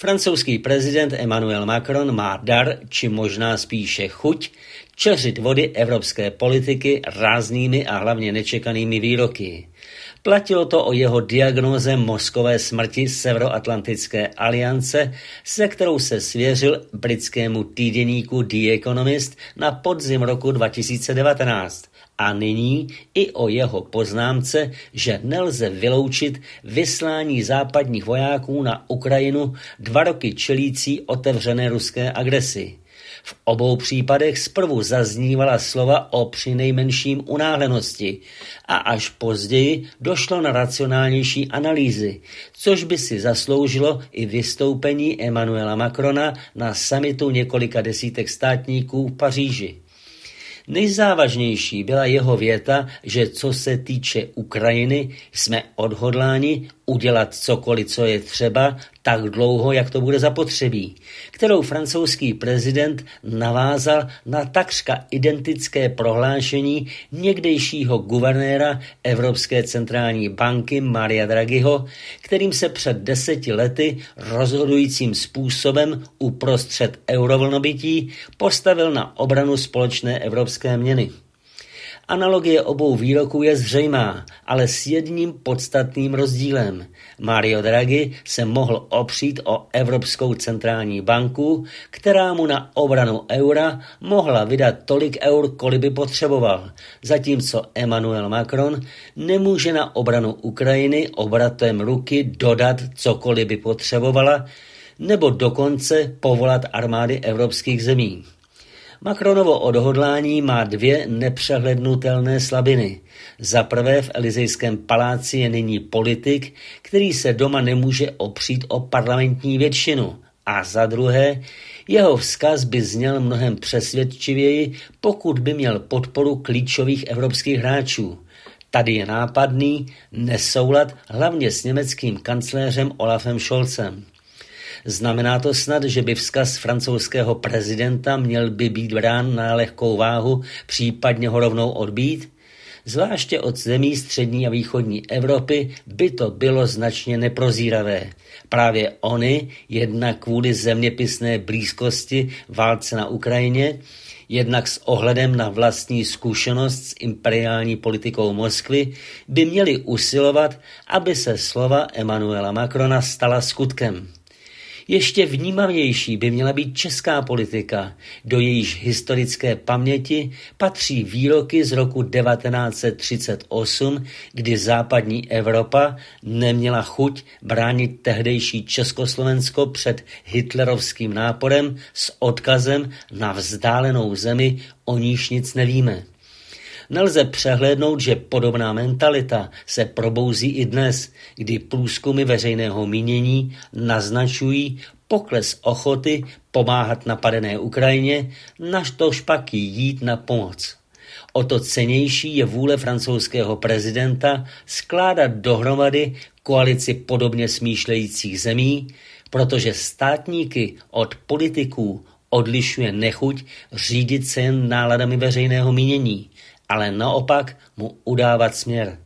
Francouzský prezident Emmanuel Macron má dar, či možná spíše chuť, čeřit vody evropské politiky ráznými a hlavně nečekanými výroky. Platilo to o jeho diagnóze mozkové smrti Severoatlantické aliance, se kterou se svěřil britskému týdeníku The Economist na podzim roku 2019 a nyní i o jeho poznámce, že nelze vyloučit vyslání západních vojáků na Ukrajinu dva roky čelící otevřené ruské agresi. V obou případech zprvu zaznívala slova o přinejmenším unáhlenosti a až později došlo na racionálnější analýzy, což by si zasloužilo i vystoupení Emmanuela Macrona na samitu několika desítek státníků v Paříži. Nejzávažnější byla jeho věta, že co se týče Ukrajiny, jsme odhodláni udělat cokoliv, co je třeba, tak dlouho, jak to bude zapotřebí, kterou francouzský prezident navázal na takřka identické prohlášení někdejšího guvernéra Evropské centrální banky Maria Draghiho, kterým se před deseti lety rozhodujícím způsobem uprostřed eurovlnobytí postavil na obranu společné evropské měny. Analogie obou výroků je zřejmá, ale s jedním podstatným rozdílem. Mario Draghi se mohl opřít o Evropskou centrální banku, která mu na obranu eura mohla vydat tolik eur, kolik by potřeboval, zatímco Emmanuel Macron nemůže na obranu Ukrajiny obratem ruky dodat cokoliv by potřebovala, nebo dokonce povolat armády evropských zemí. Macronovo odhodlání má dvě nepřehlednutelné slabiny. Za prvé v Elizejském paláci je nyní politik, který se doma nemůže opřít o parlamentní většinu. A za druhé, jeho vzkaz by zněl mnohem přesvědčivěji, pokud by měl podporu klíčových evropských hráčů. Tady je nápadný nesoulad hlavně s německým kancléřem Olafem Scholzem. Znamená to snad, že by vzkaz francouzského prezidenta měl by být brán na lehkou váhu, případně ho rovnou odbít? Zvláště od zemí střední a východní Evropy by to bylo značně neprozíravé. Právě oni, jednak kvůli zeměpisné blízkosti válce na Ukrajině, jednak s ohledem na vlastní zkušenost s imperiální politikou Moskvy, by měli usilovat, aby se slova Emanuela Macrona stala skutkem. Ještě vnímavější by měla být česká politika, do jejíž historické paměti patří výroky z roku 1938, kdy západní Evropa neměla chuť bránit tehdejší Československo před hitlerovským náporem s odkazem na vzdálenou zemi, o níž nic nevíme. Nelze přehlédnout, že podobná mentalita se probouzí i dnes, kdy průzkumy veřejného mínění naznačují pokles ochoty pomáhat napadené Ukrajině, naž to jít na pomoc. O to cenější je vůle francouzského prezidenta skládat dohromady koalici podobně smýšlejících zemí, protože státníky od politiků odlišuje nechuť řídit se jen náladami veřejného mínění, ale naopak mu udávat směr.